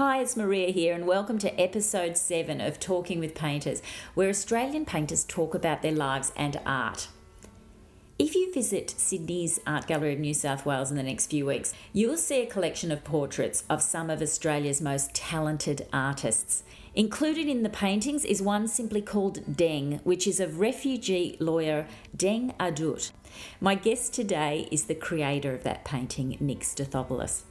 Hi, it's Maria here, and welcome to episode 7 of Talking with Painters, where Australian painters talk about their lives and art. If you visit Sydney's Art Gallery of New South Wales in the next few weeks, you will see a collection of portraits of some of Australia's most talented artists. Included in the paintings is one simply called Deng, which is of refugee lawyer Deng Adut. My guest today is the creator of that painting, Nick Stathopoulos.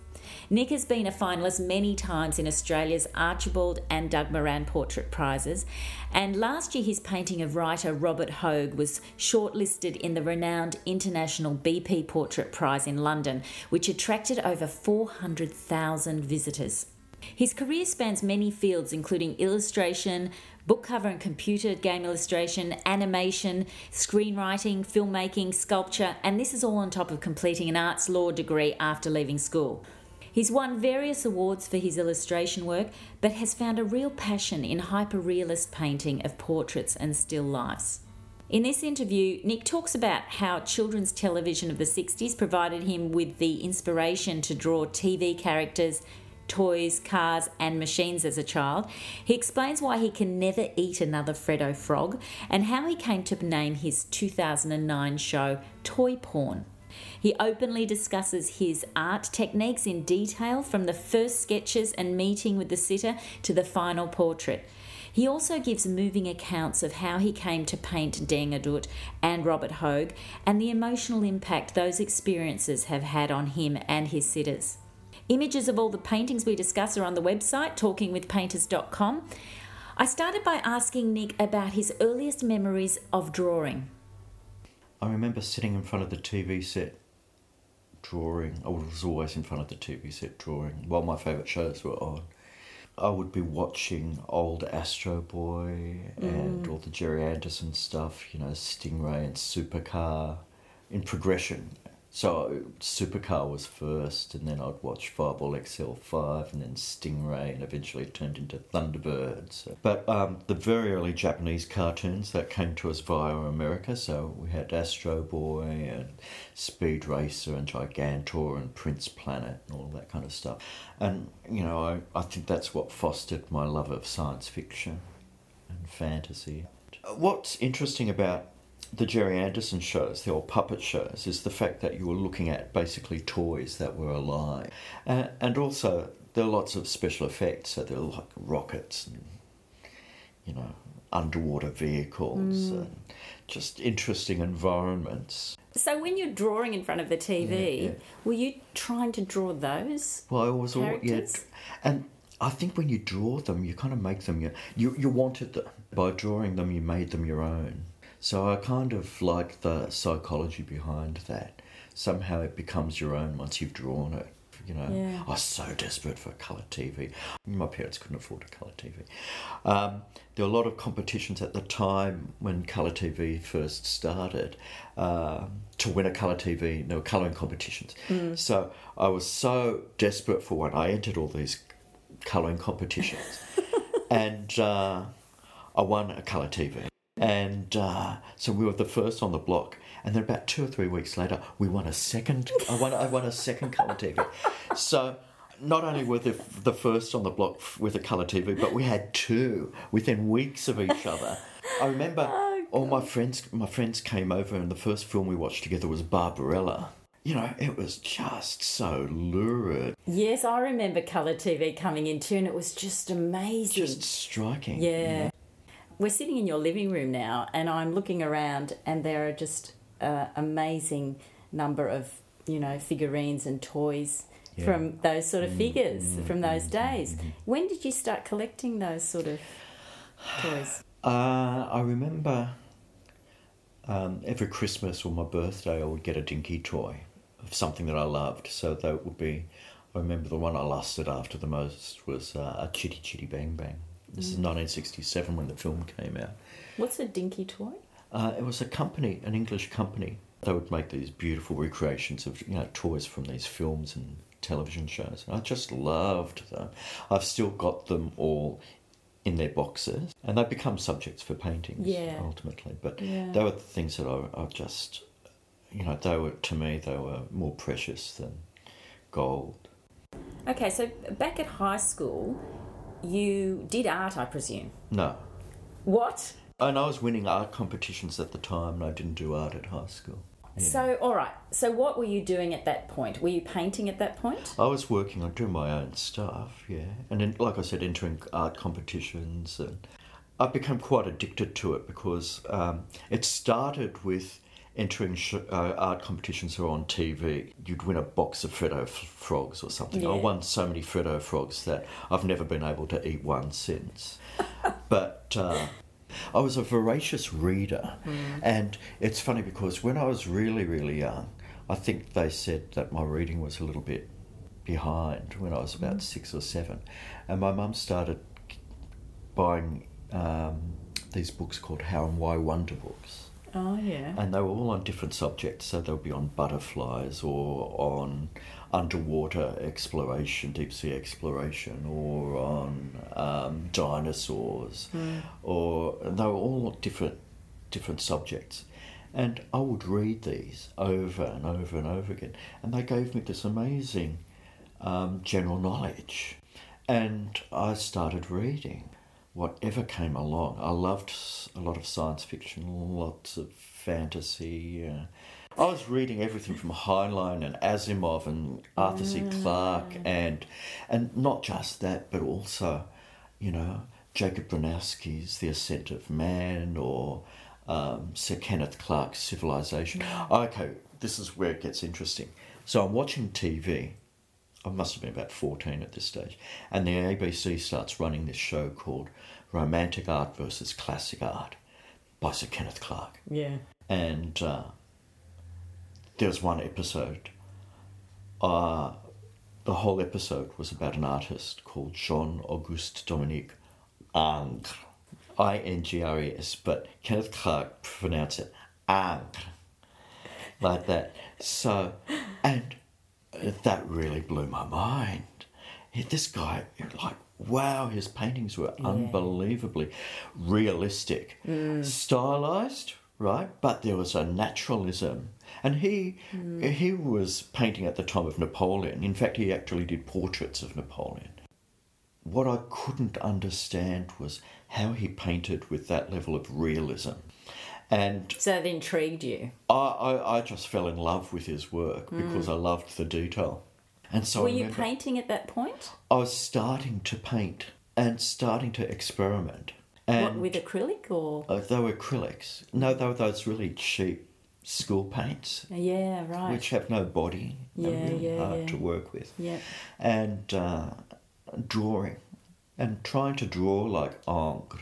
Nick has been a finalist many times in Australia's Archibald and Doug Moran Portrait Prizes, and last year his painting of writer Robert Hoge was shortlisted in the renowned International BP Portrait Prize in London, which attracted over 400,000 visitors. His career spans many fields, including illustration, book cover and computer game illustration, animation, screenwriting, filmmaking, sculpture, and this is all on top of completing an arts law degree after leaving school. He's won various awards for his illustration work, but has found a real passion in hyper-realist painting of portraits and still lifes. In this interview, Nick talks about how children's television of the 60s provided him with the inspiration to draw TV characters, toys, cars, and machines as a child. He explains why he can never eat another Freddo frog and how he came to name his 2009 show Toy Porn. He openly discusses his art techniques in detail from the first sketches and meeting with the sitter to the final portrait. He also gives moving accounts of how he came to paint Deng Adut and Robert Hoge and the emotional impact those experiences have had on him and his sitters. Images of all the paintings we discuss are on the website talkingwithpainters.com. I started by asking Nick about his earliest memories of drawing. I remember sitting in front of the TV set drawing. I was always in front of the TV set drawing while my favourite shows were on. I would be watching old Astro Boy and Mm. all the Gerry Anderson stuff, you know, Stingray and Supercar in progression. So Supercar was first, and then I'd watch Fireball XL5, and then Stingray, and eventually it turned into Thunderbirds. But um, the very early Japanese cartoons that came to us via America, so we had Astro Boy and Speed Racer and Gigantor and Prince Planet and all that kind of stuff. And, you know, I, I think that's what fostered my love of science fiction and fantasy. What's interesting about the Gerry Anderson shows, the old puppet shows, is the fact that you were looking at basically toys that were alive. Uh, and also, there are lots of special effects, so there are like rockets and, you know, underwater vehicles and just interesting environments. So, when you're drawing in front of the TV, Yeah, yeah. were you trying to draw those? Well, I was all yeah, and I think when you draw them, you kind of make them your you you wanted them by drawing them. You made them your own. So I kind of like the psychology behind that. Somehow it becomes your own once you've drawn it. You know, Yeah. I was so desperate for a colour TV. My parents couldn't afford a colour TV. Um, there were a lot of competitions at the time when colour TV first started um to win a colour TV. There were colouring competitions. So I was so desperate for one. I entered all these colouring competitions, and uh, I won a colour TV. And uh, so we were the first on the block. And then about two or three weeks later, we won a second. I won. I won a second colour TV. So not only were the the first on the block with a colour TV, but we had two within weeks of each other. I remember all my friends. My friends came over, and the first film we watched together was Barbarella. You know, it was just so lurid, Yes, I remember colour TV coming in too, and it was just amazing. just striking. Yeah. We're sitting in your living room now, and I'm looking around, and there are just uh, amazing number of you know figurines and toys Yeah. from those sort of figures from those days. When did you start collecting those sort of toys? Uh, I remember um, every Christmas or my birthday, I would get a dinky toy of something that I loved. So that would be, I remember the one I lusted after the most was uh, a Chitty Chitty Bang Bang. This is 1967 when the film came out. What's a dinky toy? Uh, it was a company, an English company. They would make these beautiful recreations of you know toys from these films and television shows. And I just loved them. I've still got them all in their boxes, and they become subjects for paintings Yeah. ultimately. But Yeah. they were the things that I, I just, you know, they were to me they were more precious than gold. Okay, so back at high school, you did art, I presume. No. What? And I was winning art competitions at the time, and I didn't do art at high school. Yeah. So, all right. So, what were you doing at that point? Were you painting at that point? I was working on doing my own stuff, yeah. And then, like I said, entering art competitions. And I became quite addicted to it because um, it started with entering sh- uh, art competitions or on TV. You'd win a box of Freddo f- frogs or something. Yeah. I won so many Freddo frogs that I've never been able to eat one since. but. Uh, I was a voracious reader, and it's funny because when I was really, really young, I think they said that my reading was a little bit behind when I was about six or seven, and my mum started buying um, these books called How and Why Wonder Books. Oh, yeah. And they were all on different subjects. So they'll be on butterflies or on underwater exploration, deep sea exploration, or on um, dinosaurs, or they were all different different subjects. And I would read these over and over and over again, and they gave me this amazing um, general knowledge. And I started reading whatever came along. I loved a lot of science fiction, lots of fantasy. Uh, I was reading everything from Heinlein and Asimov and Arthur C. Clarke, and and not just that, but also, you know, Jacob Bronowski's The Ascent of Man or um, Sir Kenneth Clark's Civilization. Okay, this is where it gets interesting. So I'm watching TV. I must have been about 14 at this stage. And the ABC starts running this show called Romantic Art versus Classic Art by Sir Kenneth Clark. Yeah. And uh, there was one episode, uh, the whole episode was about an artist called Jean Auguste Dominique Ingres. I N G R E S, but Kenneth Clark pronounced it Ingres, like that. So, and that really blew my mind. This guy, like, wow, his paintings were unbelievably realistic, mm. stylized, right? But there was a naturalism, and he mm. he was painting at the time of Napoleon. In fact, he actually did portraits of Napoleon. What I couldn't understand was how he painted with that level of realism, and So that intrigued you. I, I, I just fell in love with his work because I loved the detail. And so Were you painting at that point? I was starting to paint and starting to experiment. What, And with acrylic or? uh, they were acrylics. No, they were those really cheap school paints, Yeah, right. which have no body. Yeah, really yeah, hard yeah. to work with. Yeah. And uh, drawing and trying to draw like Ingres.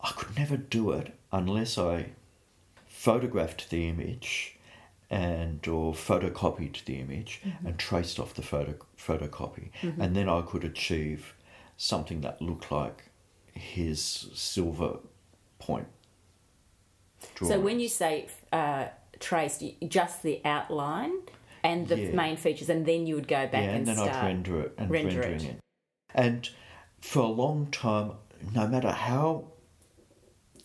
I could never do it unless I photographed the image and or photocopied the image and traced off the photo photocopy and then I could achieve something that looked like his silver point So when you say uh, traced, just the outline and the Yeah. main features, and then you would go back yeah, and, and, then start. I'd render it and render rendering it. it. And for a long time, no matter how,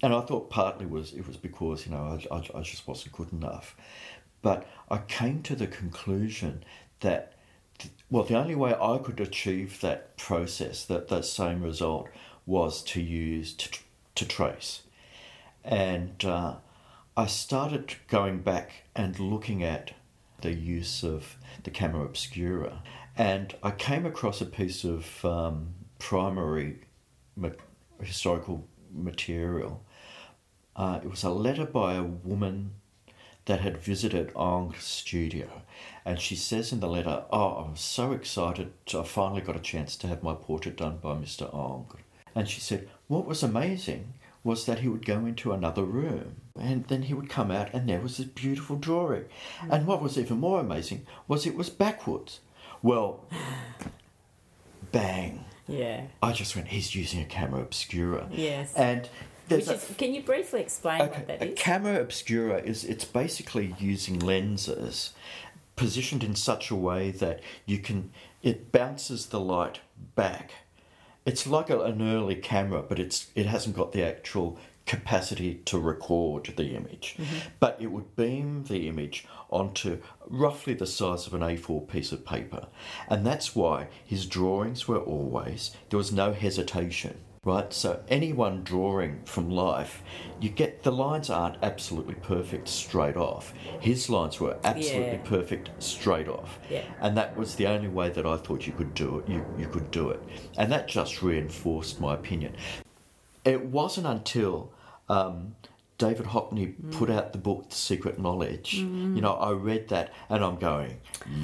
and I thought partly was it was because you know I, I, I just wasn't good enough, but I came to the conclusion that well the only way I could achieve that process that that same result was to use to to trace, and uh, I started going back and looking at the use of the camera obscura, and I came across a piece of um, primary ma- historical material. Uh, it was a letter by a woman that had visited Ingres' studio, and she says in the letter, "Oh, I was so excited! I finally got a chance to have my portrait done by Mr. Ong. And she said, "What was amazing was that he would go into another room, and then he would come out, and there was this beautiful drawing. And what was even more amazing was it was backwards. Well, bang! Yeah. I just went, he's using a camera obscura. Yes. And Which a, is, can you briefly explain what okay, that a camera obscura is it's basically using lenses positioned in such a way that you can it bounces the light back. It's like a, an early camera, but it's it hasn't got the actual capacity to record the image, Mm-hmm. but it would beam the image onto roughly the size of an A4 piece of paper. And that's why his drawings were always, there was no hesitation, right? So anyone drawing from life, you get the lines aren't absolutely perfect straight off. His lines were absolutely Yeah. perfect straight off. Yeah. And that was the only way that I thought you could do it. You, you could do it. And that just reinforced my opinion. It wasn't until um, David Hockney put out the book The Secret Knowledge, you know, I read that and I'm going,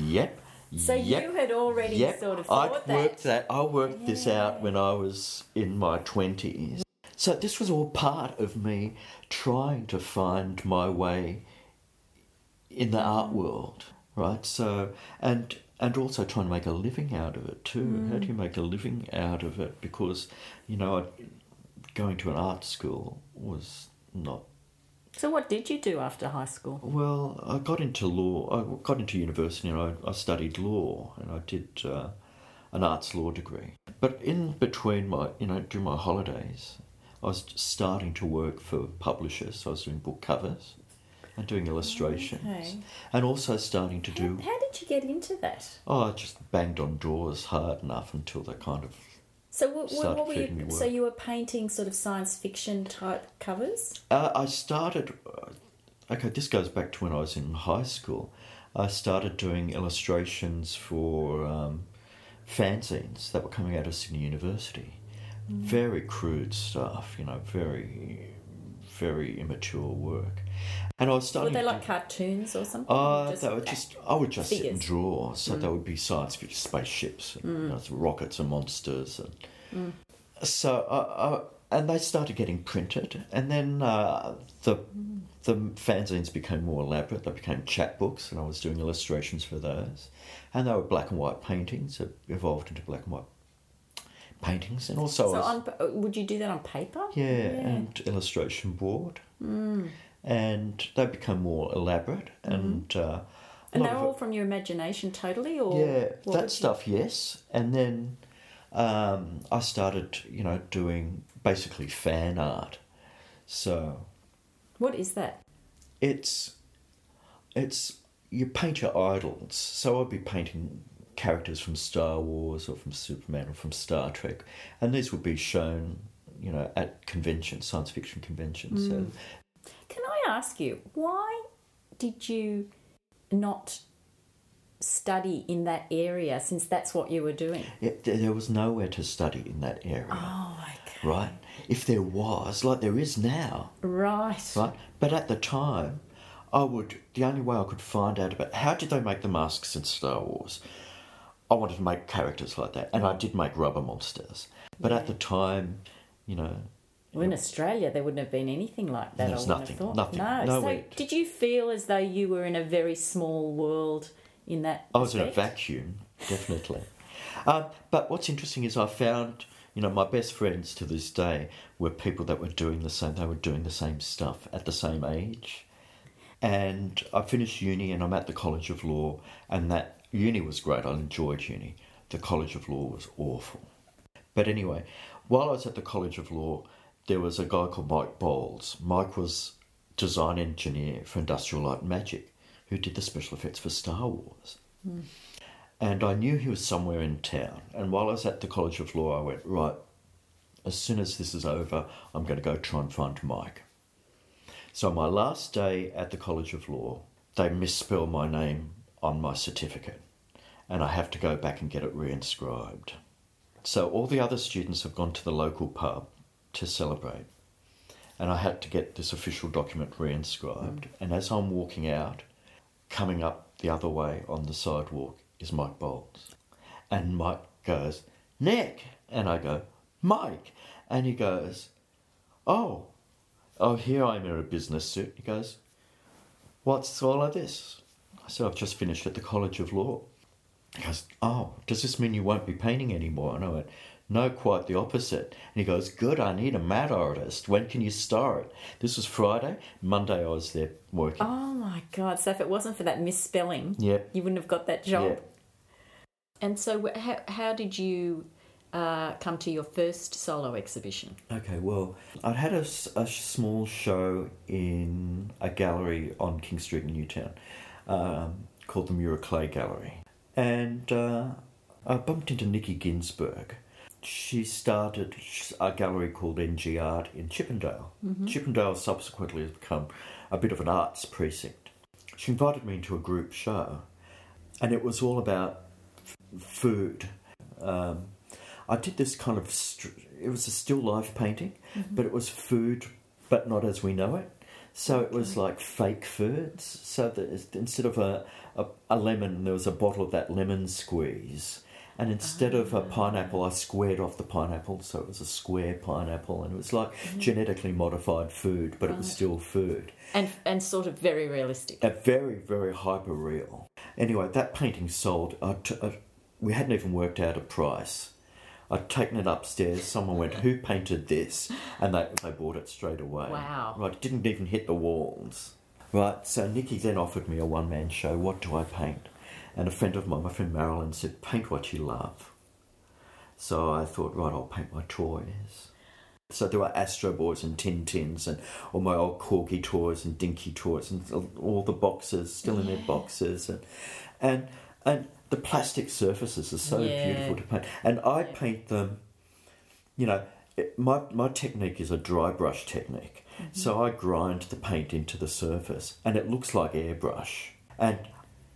yep. So yep, you had already yep. sort of I thought worked that. that. I worked this out when I was in my twenties. So this was all part of me trying to find my way in the art mm. world, right? So and and also trying to make a living out of it too. How do you mm. make a living out of it? Because you know, going to an art school was not So what did you do after high school? well. I got into law. I got into university and I, I studied law and I did uh, an arts law degree. But in between my, you know, during my holidays, I was starting to work for publishers. So I was doing book covers and doing illustrations, Okay. and also starting to How, do. how did you get into that? Oh, I just banged on doors hard enough until they kind of. So what, what, were you? So you were painting sort of science fiction type covers. Uh, I started. Okay, this goes back to when I was in high school. I started doing illustrations for um, fanzines that were coming out of Sydney University. Very crude stuff, you know, very, very immature work. And I was Were starting. they to- like cartoons or something? uh, Just they were just. I would just sit and figures. draw. So they would be science fiction spaceships, and, you know, rockets and monsters, and so uh, uh, and they started getting printed, and then uh, the the fanzines became more elaborate. They became chapbooks, and I was doing illustrations for those, and they were black and white paintings. It evolved into black and white paintings, and also So was- on, uh, would you do that on paper? yeah, and illustration board, and they become more elaborate and. Uh, And they're all it- from your imagination, totally, or yeah, that you- stuff, yes. And then um, I started, you know, doing basically fan art. So What is that? it's it's you paint your idols. So I'd be painting characters from Star Wars or from Superman or from Star Trek, and these would be shown, you know, at conventions, science fiction conventions. So Ask you why did you not study in that area since that's what you were doing? yeah, there was nowhere to study in that area, Oh, okay. right? If there was, like there is now, Right. right? But at the time, I would the only way I could find out about how did they make the masks in Star Wars. I wanted to make characters like that, and I did make rubber monsters. But at the time, you know, Well, in Australia, there wouldn't have been anything like that. There's I nothing, Have thought. nothing, No. no so, did you feel as though you were in a very small world in that? I was in a vacuum, definitely. um, but what's interesting is I found, you know, my best friends to this day were people that were doing the same. They were doing the same stuff at the same age. And I finished uni and I'm at the College of Law, and that uni was great. I enjoyed uni. The College of Law was awful. But anyway, while I was at the College of Law, there was a guy called Mike Bowles. Mike was design engineer for Industrial Light and Magic, who did the special effects for Star Wars. Hmm. And I knew he was somewhere in town. And while I was at the College of Law, I went, right, as soon as this is over, I'm going to go try and find Mike. So, my last day at the College of Law, they misspell my name on my certificate, and I have to go back and get it reinscribed. So, all the other students have gone to the local pub to celebrate, and I had to get this official document reinscribed. Mm. And as I'm walking out, coming up the other way on the sidewalk is Mike Bowles. And Mike goes, Nick! And I go, Mike! And he goes, Oh, oh, here I'm in a business suit. He goes, What's all of this? I said, I've just finished at the College of Law. He goes, Oh, does this mean you won't be painting anymore? And I went, No, quite the opposite. And he goes, Good, I need a mat artist. When can you start? This was Friday. Monday, I was there working. Oh my god! So if it wasn't for that misspelling, Yep. you wouldn't have got that job. Yeah. And so, how how did you uh, come to your first solo exhibition? Okay, well, I'd had a, a small show in a gallery on King Street in Newtown um, called the Mura Clay Gallery. And uh, I bumped into Nikki Ginsberg. She started a gallery called NG Art in Chippendale. Chippendale subsequently has become a bit of an arts precinct. She invited me into a group show, and it was all about f- food. Um, I did this kind of, str- it was a still life painting, but it was food, but not as we know it. So it was like fake foods. So that instead of a, a, a lemon, there was a bottle of that lemon squeeze. And instead of a pineapple, I squared off the pineapple, so it was a square pineapple, and it was like mm-hmm. genetically modified food, but it was still food. And and sort of very realistic. A very, very hyper real. Anyway, that painting sold. I t- I- we hadn't even worked out a price. I'd taken it upstairs. Someone went, "Who painted this?" And they they bought it straight away. Wow. Right, it didn't even hit the walls. Right. So Nikki then offered me a one man show. What do I paint? And a friend of mine, my friend Marilyn, said, "Paint what you love." So I thought, right, I'll paint my toys. So there were Astro Boys and Tin Tins and all my old Corgi toys and Dinky toys and all the boxes still in their boxes and and and the plastic surfaces are so Yeah. beautiful to paint. And I paint them, you know, it, my my technique is a dry brush technique. Mm-hmm. So I grind the paint into the surface and it looks like airbrush. And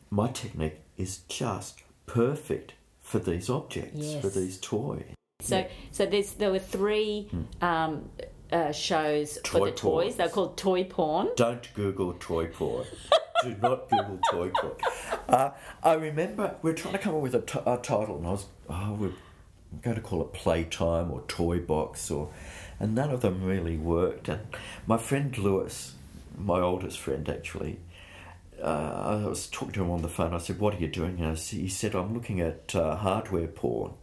my technique is just perfect for these objects, for these toys. So so there's there were three um, uh, shows for Hmm. Toy the toys. They're called toy porn. Don't Google toy porn. Do not Google toy porn. Uh, I remember we were trying to come up with a, t- a title, and I was, oh, we're going to call it Playtime or Toy Box, or, and none of them really worked. And my friend Lewis, my oldest friend actually, uh, I was talking to him on the phone. I said, "What are you doing?" And I s- he said, "I'm looking at uh, hardware porn."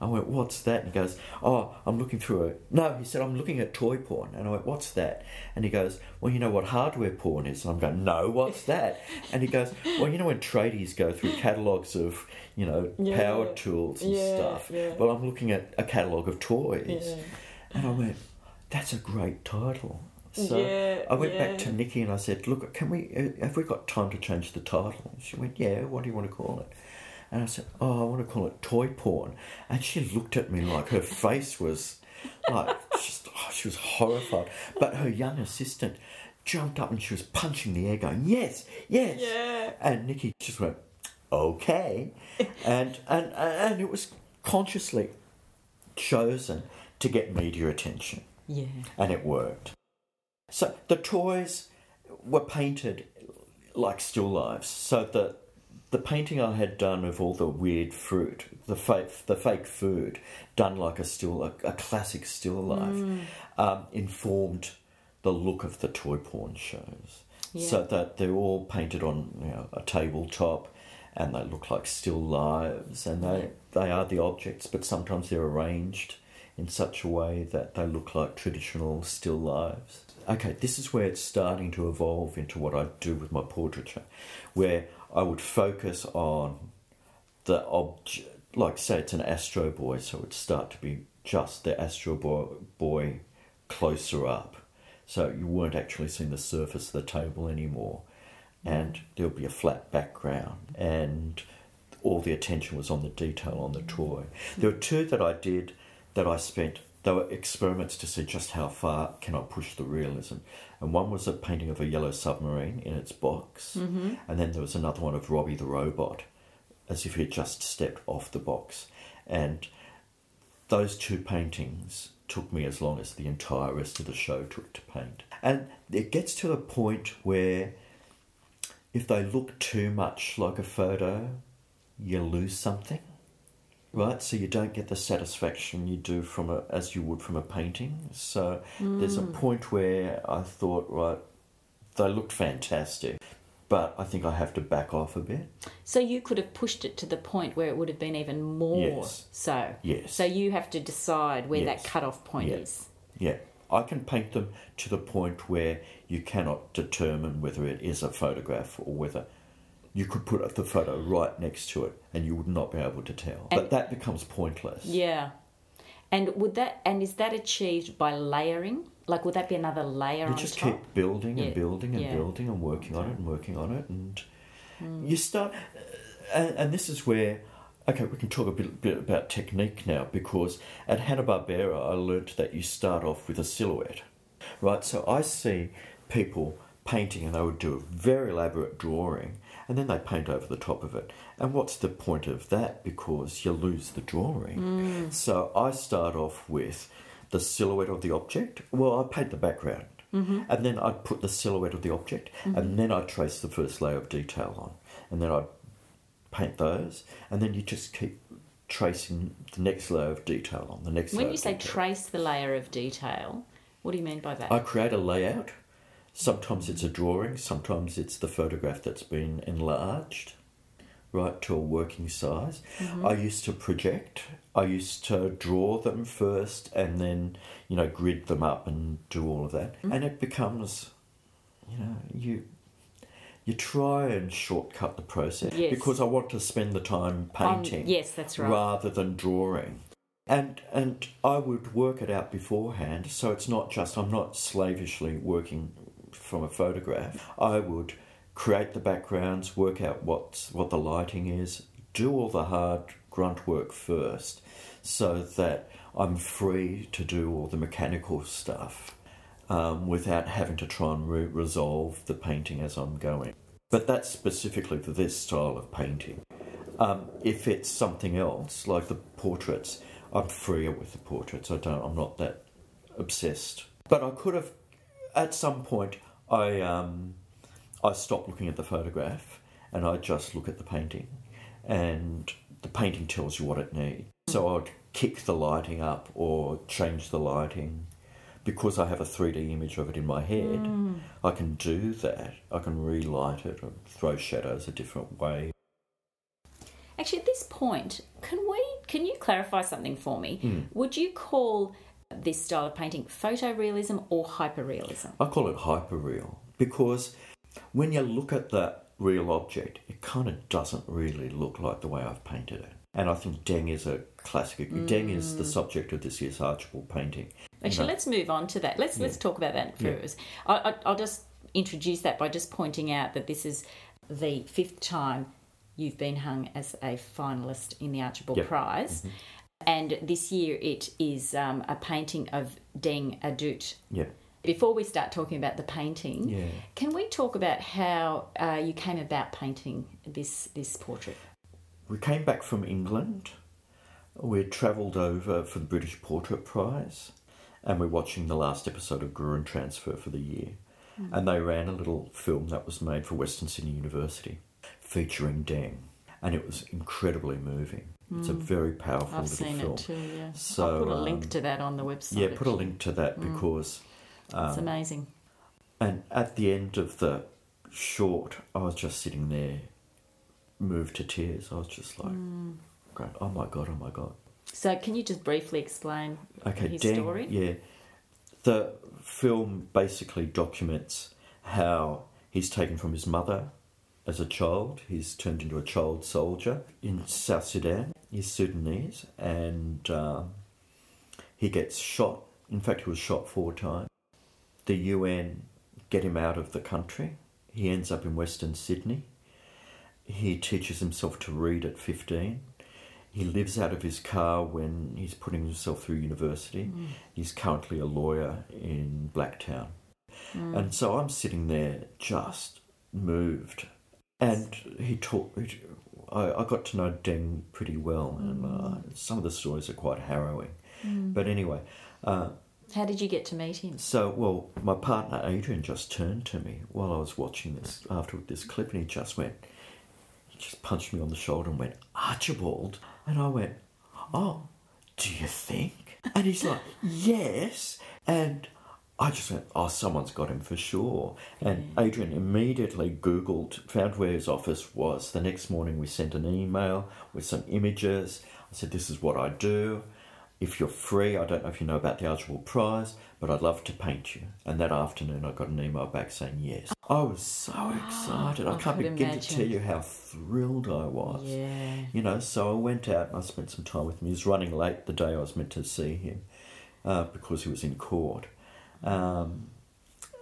I went, "What's that?" And he goes, "Oh, I'm looking through a." No, he said, "I'm looking at toy porn." And I went, "What's that?" And he goes, "Well, you know what hardware porn is." And I'm going, "No, what's that?" And he goes, "Well, you know when tradies go through catalogues of, you know, Yeah. power tools and Yeah, stuff. Well, I'm looking at a catalogue of toys." And I went, "That's a great title." So Yeah, I went yeah. back to Nikki and I said, "Look, can we? uh, Have we got time to change the title?" And she went, "Yeah. What do you want to call it?" And I said, "Oh, I want to call it toy porn." And she looked at me like her face was like just, oh, she was horrified. But her young assistant jumped up and she was punching the air, going, "Yes, yes." Yeah. And Nikki just went, "Okay," and and and it was consciously chosen to get media attention Yeah. and it worked. So the toys were painted like still lives. So the the painting I had done of all the weird fruit, the fake the fake food, done like a still a, a classic still life, um, informed the look of the toy porn shows. So that they're all painted on you know, a tabletop, and they look like still lives, and they they are the objects, but sometimes they're arranged in such a way that they look like traditional still lives. Okay, this is where it's starting to evolve into what I do with my portraiture, where I would focus on the object, like say it's an Astro Boy, so it would start to be just the Astro Boy, boy closer up. So you weren't actually seeing the surface of the table anymore. And there'll be a flat background, and all the attention was on the detail on the toy. There were two that I did that I spent, they were experiments to see just how far can I push the realism. And one was a painting of a yellow submarine in its box, mm-hmm. and then there was another one of Robby the robot, as if he had just stepped off the box. And those two paintings took me as long as the entire rest of the show took to paint. And it gets to a point where if they look too much like a photo, you lose something. Right, so you don't get the satisfaction you do from a as you would from a painting. So there's a mm. point where I thought, right, they looked fantastic, but I think I have to back off a bit. So you could have pushed it to the point where it would have been even more Yes. so. Yes. So you have to decide where Yes. that cut-off point Yeah. is. Yeah, I can paint them to the point where you cannot determine whether it is a photograph or whether you could put the photo right next to it and you would not be able to tell. And- but that becomes pointless. Yeah. And would that and is that achieved by layering? Like, would that be another layer You just top? keep building and Yeah. building and Yeah. building and working on it and working on it, and Hmm. you start. And, and this is where, okay, we can talk a bit, bit about technique now because at Hanna Barbera I learnt that you start off with a silhouette, right? So I see people painting and they would do a very elaborate drawing and then they paint over the top of it. And what's the point of that? Because you lose the drawing. Mm. So I start off with the silhouette of the object. Well, I paint the background. Mm-hmm. And then I'd put the silhouette of the object, and mm-hmm. then I'd trace the first layer of detail on, and then I'd paint those, and then you just keep tracing the next layer of detail on the next. when you say detail. trace the layer of detail, what do you mean by that? I create a layout. Sometimes it's a drawing, sometimes it's the photograph that's been enlarged, right, to a working size. Mm-hmm. I used to project. I used to draw them first and then, you know, grid them up and do all of that. Mm-hmm. And it becomes, you know, you you try and shortcut the process Yes. because I want to spend the time On- painting yes, that's right. rather than drawing. And and I would work it out beforehand, so it's not just I'm not slavishly working from a photograph. I would create the backgrounds, work out what's what the lighting is, do all the hard grunt work first, so that I'm free to do all the mechanical stuff um, without having to try and re- resolve the painting as I'm going. But that's specifically for this style of painting. Um, if it's something else, like the portraits, I'm freer with the portraits. I don't. I'm not that obsessed. But I could have, at some point, I um, I stopped looking at the photograph and I just look at the painting, and the painting tells you what it needs. So I'd kick the lighting up or change the lighting. Because I have a 3D image of it in my head, I can do that. I can relight it or throw shadows a different way. Actually, at this point, can we can you clarify something for me? Hmm. Would you call this style of painting photorealism or hyperrealism? I call it hyperreal because when you look at the real object, it kind of doesn't really look like the way I've painted it. And I think Deng is a classic. Deng is the mm. subject of this year's Archibald painting. You Actually, know, let's move on to that. Let's let's talk about that Yeah. first. I, I, I'll just introduce that by just pointing out that this is the fifth time you've been hung as a finalist in the Archibald Yep. Prize, mm-hmm. And this year it is um, a painting of Deng Adut. yeah, Before we start talking about the painting, yeah. can we talk about how uh, you came about painting this this portrait? We came back from England. We had travelled over for the British Portrait Prize, and we're watching the last episode of Gruen Transfer for the year. And they ran a little film that was made for Western Sydney University featuring Deng, and it was incredibly moving. It's a very powerful film. I've seen film. it too. Yeah, So, I'll put a link um, to that on the website. Yeah, put a link to that because, It's um, amazing. and at the end of the short, I was just sitting there, moved to tears. I was just like, going, "Oh my god, oh my god." So, can you just briefly explain Okay, his story? Yeah, the film basically documents how he's taken from his mother as a child. He's turned into a child soldier in South Sudan. He's Sudanese, and um, he gets shot. In fact, he was shot four times. The UN get him out of the country. He ends up in Western Sydney. He teaches himself to read at 15. He lives out of his car when he's putting himself through university. He's currently a lawyer in Blacktown. And so I'm sitting there just moved. And he taught me, I, I got to know Deng pretty well, and uh, some of the stories are quite harrowing. But anyway, uh, How did you get to meet him? so, well, my partner Adrian just turned to me while I was watching this after this clip, and he just went, he just punched me on the shoulder and went, Archibald. And I went, Oh, do you think? And he's like, Yes. And I just went, Oh, someone's got him for sure. And Adrian immediately Googled, found where his office was. The next morning, we sent an email with some images. I said, This is what I do. if you're free, I don't know if you know about the Archibald Prize, but I'd love to paint you. And that afternoon, I got an email back saying yes. I was so excited. I, I can't begin to tell you how thrilled I was. Yeah. You know, so I went out and I spent some time with him. He was running late the day I was meant to see him uh, because he was in court. Um,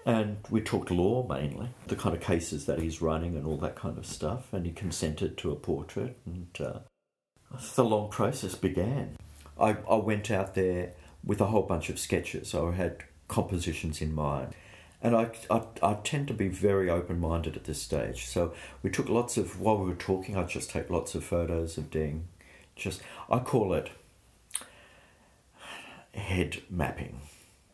and we talked law mainly, the kind of cases that he's running and all that kind of stuff. And he consented to a portrait, and uh, the long process began. I, I went out there with a whole bunch of sketches. I had compositions in mind. And I, I, I tend to be very open minded at this stage. So we took lots of, while we were talking, I'd just take lots of photos of Deng. Just, I call it head mapping,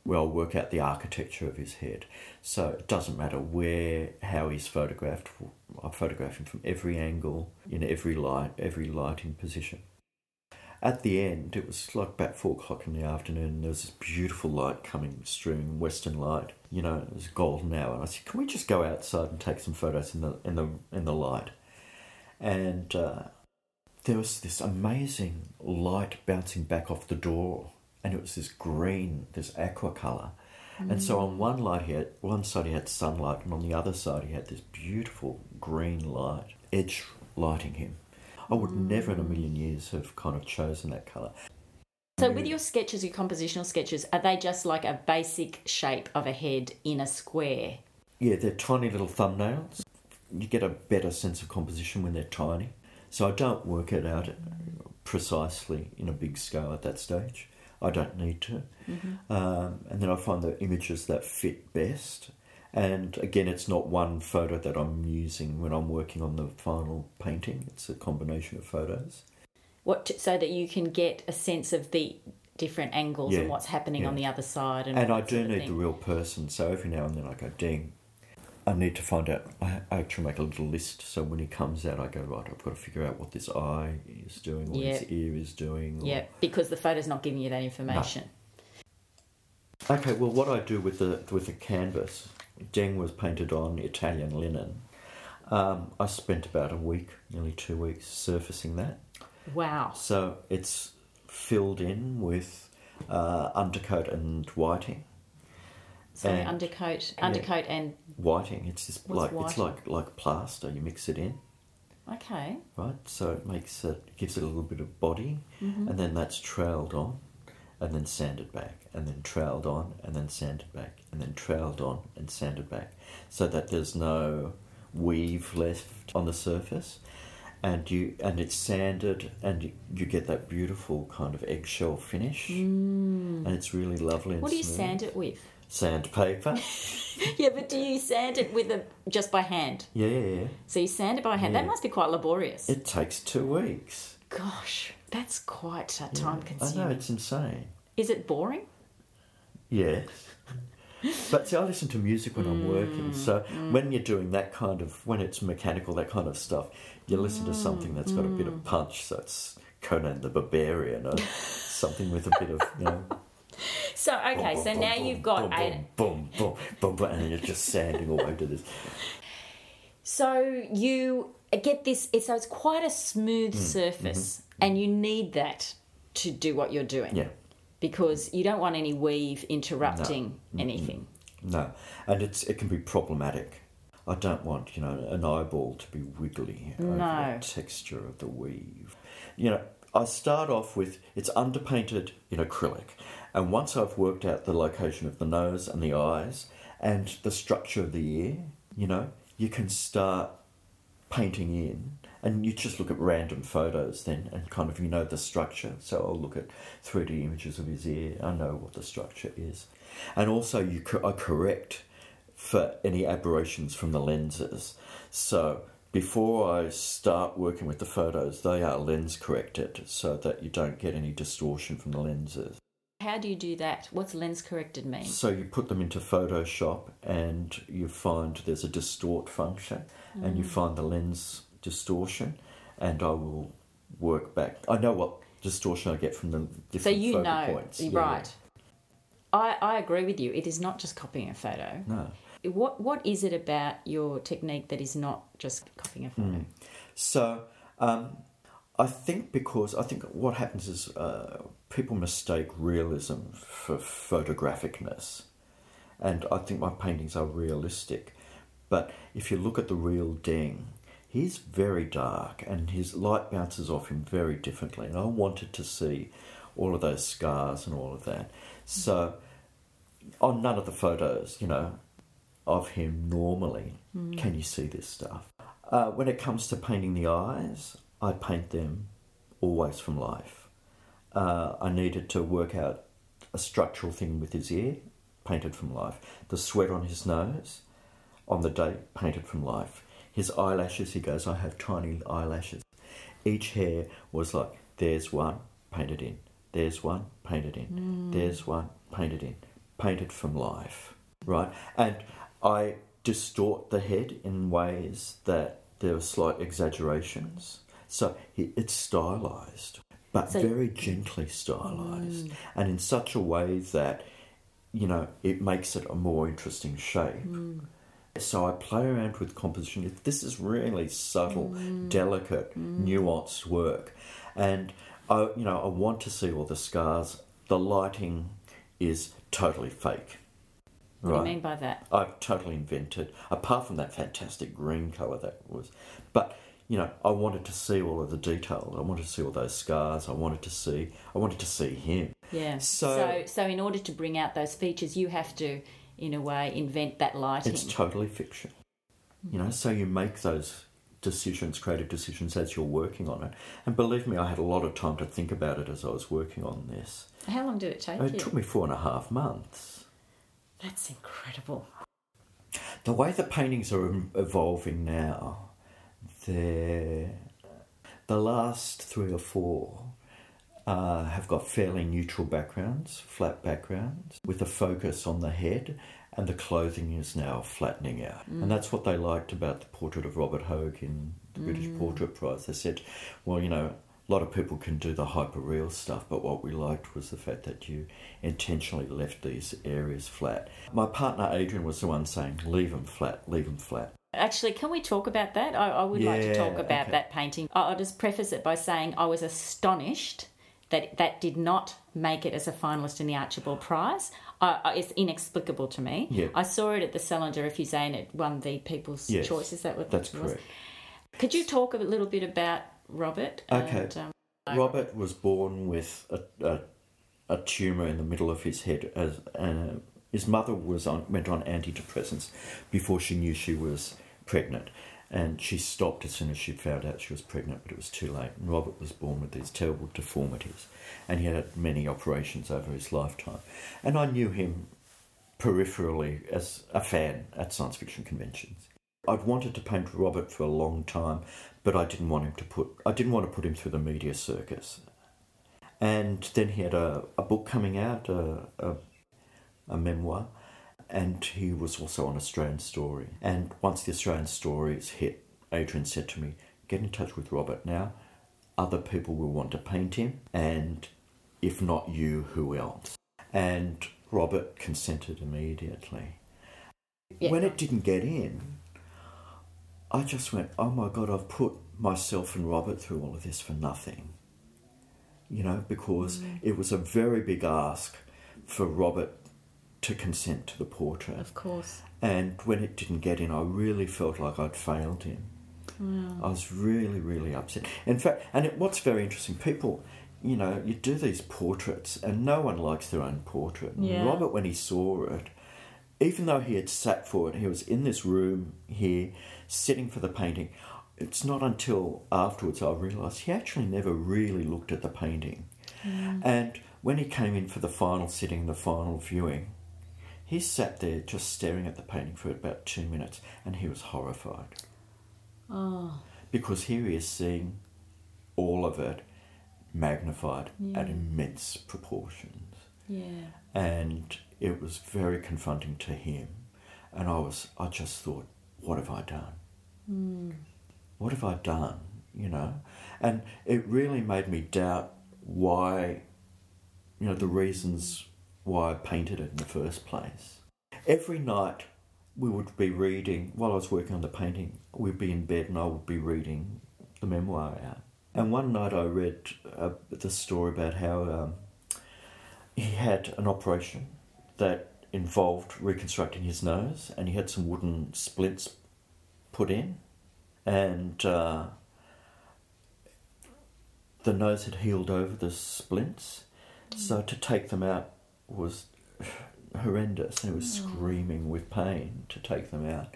where I'll work out the architecture of his head. So it doesn't matter where, how he's photographed. I photograph him from every angle, in every light, every lighting position. At the end, it was like about four o'clock in the afternoon, and there was this beautiful light coming, streaming, western light. You know, it was golden hour. And I said, "Can we just go outside and take some photos in the in the in the light?" And uh, there was this amazing light bouncing back off the door, and it was this green, this aqua color. And so mm. on one light he had, one side he had sunlight, and on the other side he had this beautiful green light, edge lighting him. I would never in a million mm. years have kind of chosen that color. So, with your sketches, your compositional sketches, are they just like a basic shape of a head in a square? Yeah, they're tiny little thumbnails. You get a better sense of composition when they're tiny. So I don't work it out mm. precisely in a big scale at that stage. I don't need to. Um, and then I find the images that fit best. And again, it's not one photo that I'm using when I'm working on the final painting. It's a combination of photos. What to, so that you can get a sense of the different angles and what's happening on the other side, and, And I do need the real person. So every now and then I go, Deng. I need to find out. I actually make a little list. So when he comes out, I go, right, I've got to figure out what this eye is doing, what his ear is doing. or- Yeah, because the photo's not giving you that information. Okay, well, what I do with the with the canvas, Deng was painted on Italian linen. Um, I spent about a week, nearly two weeks, surfacing that. Wow. So it's filled in with uh, undercoat and whiting. So And- undercoat, yeah. undercoat, and Whiting, it's just like it's like like plaster. You mix it in, okay. right? So it makes it gives it a little bit of body, Mm-hmm. and then that's trailed on, and then sanded back, and then trailed on, and then sanded back, and then trailed on and sanded back, so that there's no weave left on the surface, and you and it's sanded, and you, you get that beautiful kind of eggshell finish, and it's really lovely. And Mm. What do you smooth. sand it with? Sandpaper. yeah, but do you sand it with a just by hand? yeah, yeah, yeah. So you sand it by hand. That must be quite laborious. It takes two weeks. Gosh, that's quite uh, time consuming. I know it's insane. Is it boring? Yes. But see, I listen to music when I'm working. So when you're doing that kind of, when it's mechanical, that kind of stuff, you listen to something that's got a bit of punch. So it's Conan the Barbarian or something with a bit of, you know. So okay, boom, so boom, now boom, you've got boom, a. boom, boom, boom, boom, and you're just sanding all over this. So you get this. So it's quite a smooth mm, surface, mm-hmm, mm-hmm. and you need that to do what you're doing. Yeah. Because you don't want any weave interrupting anything. No, and it's it can be problematic. I don't want you know an eyeball to be wiggly over No. the texture of the weave. You know, I start off with it's underpainted in acrylic, and once I've worked out the location of the nose and the eyes and the structure of the ear, you know, you can start painting in and you just look at random photos then and kind of you know the structure. So i'll look at 3d images of his ear. I know what the structure is. And also you co- i correct for any aberrations from the lenses. So before i start working with the photos they are lens corrected so that you don't get any distortion from the lenses How do you do that? What's lens corrected mean? so you put them into Photoshop and you find there's a distort function and Mm. you find the lens distortion and I will work back. I know what distortion I get from the different So you focal know, points. Yeah, right? I, I agree with you. It is not just copying a photo. No. What what is it about your technique that is not just copying a photo? So um, I think because I think what happens is uh, people mistake realism for photographicness. And I think my paintings are realistic. But if you look at the real Deng, he's very dark and his light bounces off him very differently. And I wanted to see all of those scars and all of that. So on none of the photos, you know, of him normally can you see this stuff. Uh, when it comes to painting the eyes, I paint them always from life. Uh, I needed to work out a structural thing with his ear, painted from life. The sweat on his nose, on the day, painted from life. His eyelashes, he goes, I have tiny eyelashes. Each hair was like, there's one, painted in. There's one, painted in. There's one, painted in. Painted from life, right? And I distort the head in ways that there are slight exaggerations. So it's stylized, but So- very gently stylized, mm. and in such a way that you know it makes it a more interesting shape. Mm. So I play around with composition. This is really subtle, mm. delicate, nuanced work, and I, you know, I want to see all the scars. The lighting is totally fake. What do you mean by that? I've totally invented, apart from that fantastic green colour that was. But, you know, I wanted to see all of the detail. I wanted to see all those scars. I wanted to see, I wanted to see him. Yeah. So- so, so in order to bring out those features, you have to, in a way, invent that lighting. It's totally fiction. You know, so you make those decisions, creative decisions as you're working on it. And believe me, I had a lot of time to think about it as I was working on this. How long did it take It you? took me four and a half months. That's incredible. The way the paintings are evolving now, they're the last three or four uh, have got fairly neutral backgrounds, flat backgrounds, with a focus on the head, and the clothing is now flattening out. And that's what they liked about the portrait of Robert Hoge in the British Portrait Prize. They said, well, you know, a lot of people can do the hyper real stuff, but what we liked was the fact that you intentionally left these areas flat. My partner Adrian was the one saying, leave them flat, leave them flat. Actually, can we talk about that? I, I would like to talk about okay. that painting. I'll just preface it by saying I was astonished that that did not make it as a finalist in the Archibald Prize. I- it's inexplicable to me. Yeah. I saw it at the Salon des Refusés and it won the People's Yes, Choice. Is that what That's it was? correct. Could you talk a little bit about Robert? Okay. And, um, Robert was born with a, a, a tumour in the middle of his head. As uh, his mother was on went on antidepressants before she knew she was pregnant, and she stopped as soon as she found out she was pregnant, but it was too late. And Robert was born with these terrible deformities, and he had many operations over his lifetime. And I knew him peripherally as a fan at science fiction conventions. I'd wanted to paint Robert for a long time, but I didn't want him to put I didn't want to put him through the media circus. And then he had a, a book coming out, a, a, a memoir, and he was also on Australian Story. And once the Australian Stories hit, Adrian said to me, Get in touch with Robert now. Other people will want to paint him, and if not you, who else? And Robert consented immediately. Yeah. When it didn't get in, I just went, oh my God, I've put myself and Robert through all of this for nothing. You know, because mm. it was a very big ask for Robert to consent to the portrait. of course. And when it didn't get in, I really felt like I'd failed him. I was really, really upset. In fact, and it, what's very interesting, people, you know, you do these portraits and no one likes their own portrait. Yeah. Robert, when he saw it, even though he had sat for it, he was in this room here, sitting for the painting. It's not until afterwards I realised he actually never really looked at the painting. Mm. And when he came in for the final sitting, the final viewing, he sat there just staring at the painting for about two minutes and he was horrified. Oh, Because here he is seeing all of it magnified at immense proportions. yeah. And it was very confronting to him. And I was I just thought, what have I done? What have I done? You know? And it really made me doubt why you know, the reasons why I painted it in the first place. Every night we would be reading, while I was working on the painting, we'd be in bed and I would be reading the memoir out. And one night I read uh, the story about how um, had an operation that involved reconstructing his nose, and he had some wooden splints put in, and uh, the nose had healed over the splints. So to take them out was horrendous, and he was screaming with pain to take them out.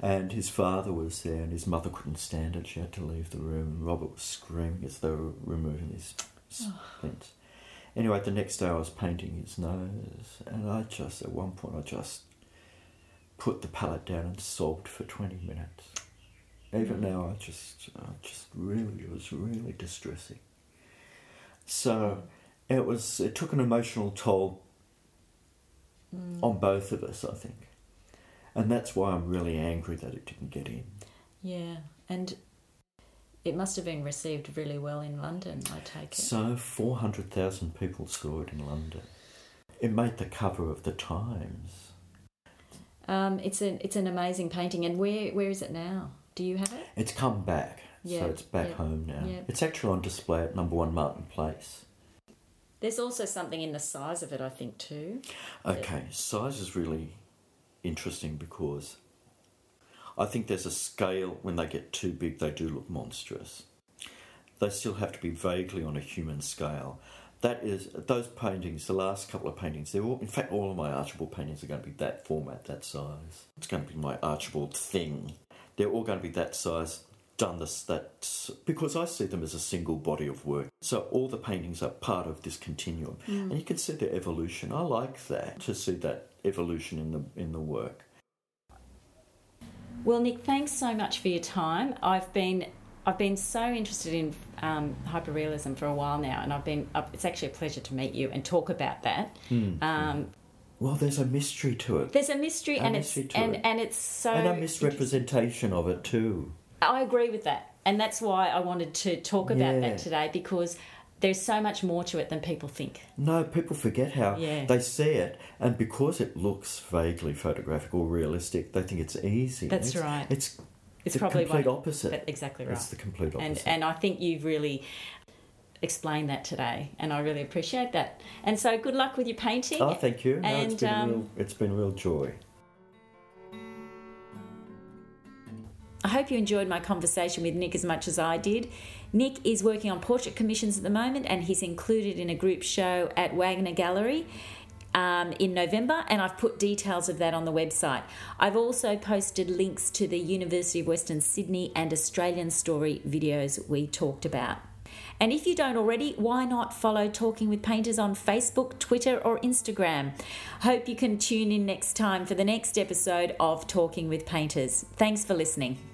And his father was there, and his mother couldn't stand it. She had to leave the room. And Robert was screaming as they were removing these splints. Anyway, the next day I was painting his nose, and I just, at one point, I just put the palette down and sobbed for 20 minutes. Even now, I just, I just really, it was really distressing. So it was, it took an emotional toll mm. on both of us, I think. And that's why I'm really angry that it didn't get in. Yeah, and it must have been received really well in London, I take it. So 400,000 people saw it in London. It made the cover of the Times. Um, it's an it's an amazing painting, and where where is it now? Do you have it? It's come back, so it's back home now. It's actually on display at number one Martin Place. There's also something in the size of it, I think, too. Okay, size is really interesting because I think there's a scale when they get too big, they do look monstrous. They still have to be vaguely on a human scale. That is, those paintings, the last couple of paintings, they're all, in fact, all of my Archibald paintings are going to be that format, that size. It's going to be my Archibald thing. They're all going to be that size, done this, that, because I see them as a single body of work. So all the paintings are part of this continuum. Mm. And you can see the evolution. I like that, to see that evolution in the, in the work. Well, Nick, thanks so much for your time. I've been I've been so interested in um, hyperrealism for a while now, and I've been. Uh, it's actually a pleasure to meet you and talk about that. Um, Well, there's a mystery to it. there's a mystery, A and mystery it's to and it. and it's so. and a misrepresentation of it too. I agree with that, and that's why I wanted to talk about Yeah. that today because there's so much more to it than people think. No, people forget how Yeah. they see it, and because it looks vaguely photographic or realistic, they think it's easy. That's it's, right. It's It's the probably complete opposite. exactly right. It's the complete opposite. and and I think you've really explained that today, and I really appreciate that. And so, good luck with your painting. oh, thank you. No, it's and, been um, real, it's been real joy. I hope you enjoyed my conversation with Nick as much as I did. Nick is working on portrait commissions at the moment, and he's included in a group show at Wagner Gallery. Um, in November, and I've put details of that on the website. I've also posted links to the University of Western Sydney and Australian Story videos we talked about. And if you don't already, why not follow Talking with Painters on Facebook, Twitter, or Instagram? Hope you can tune in next time for the next episode of Talking with Painters. Thanks for listening.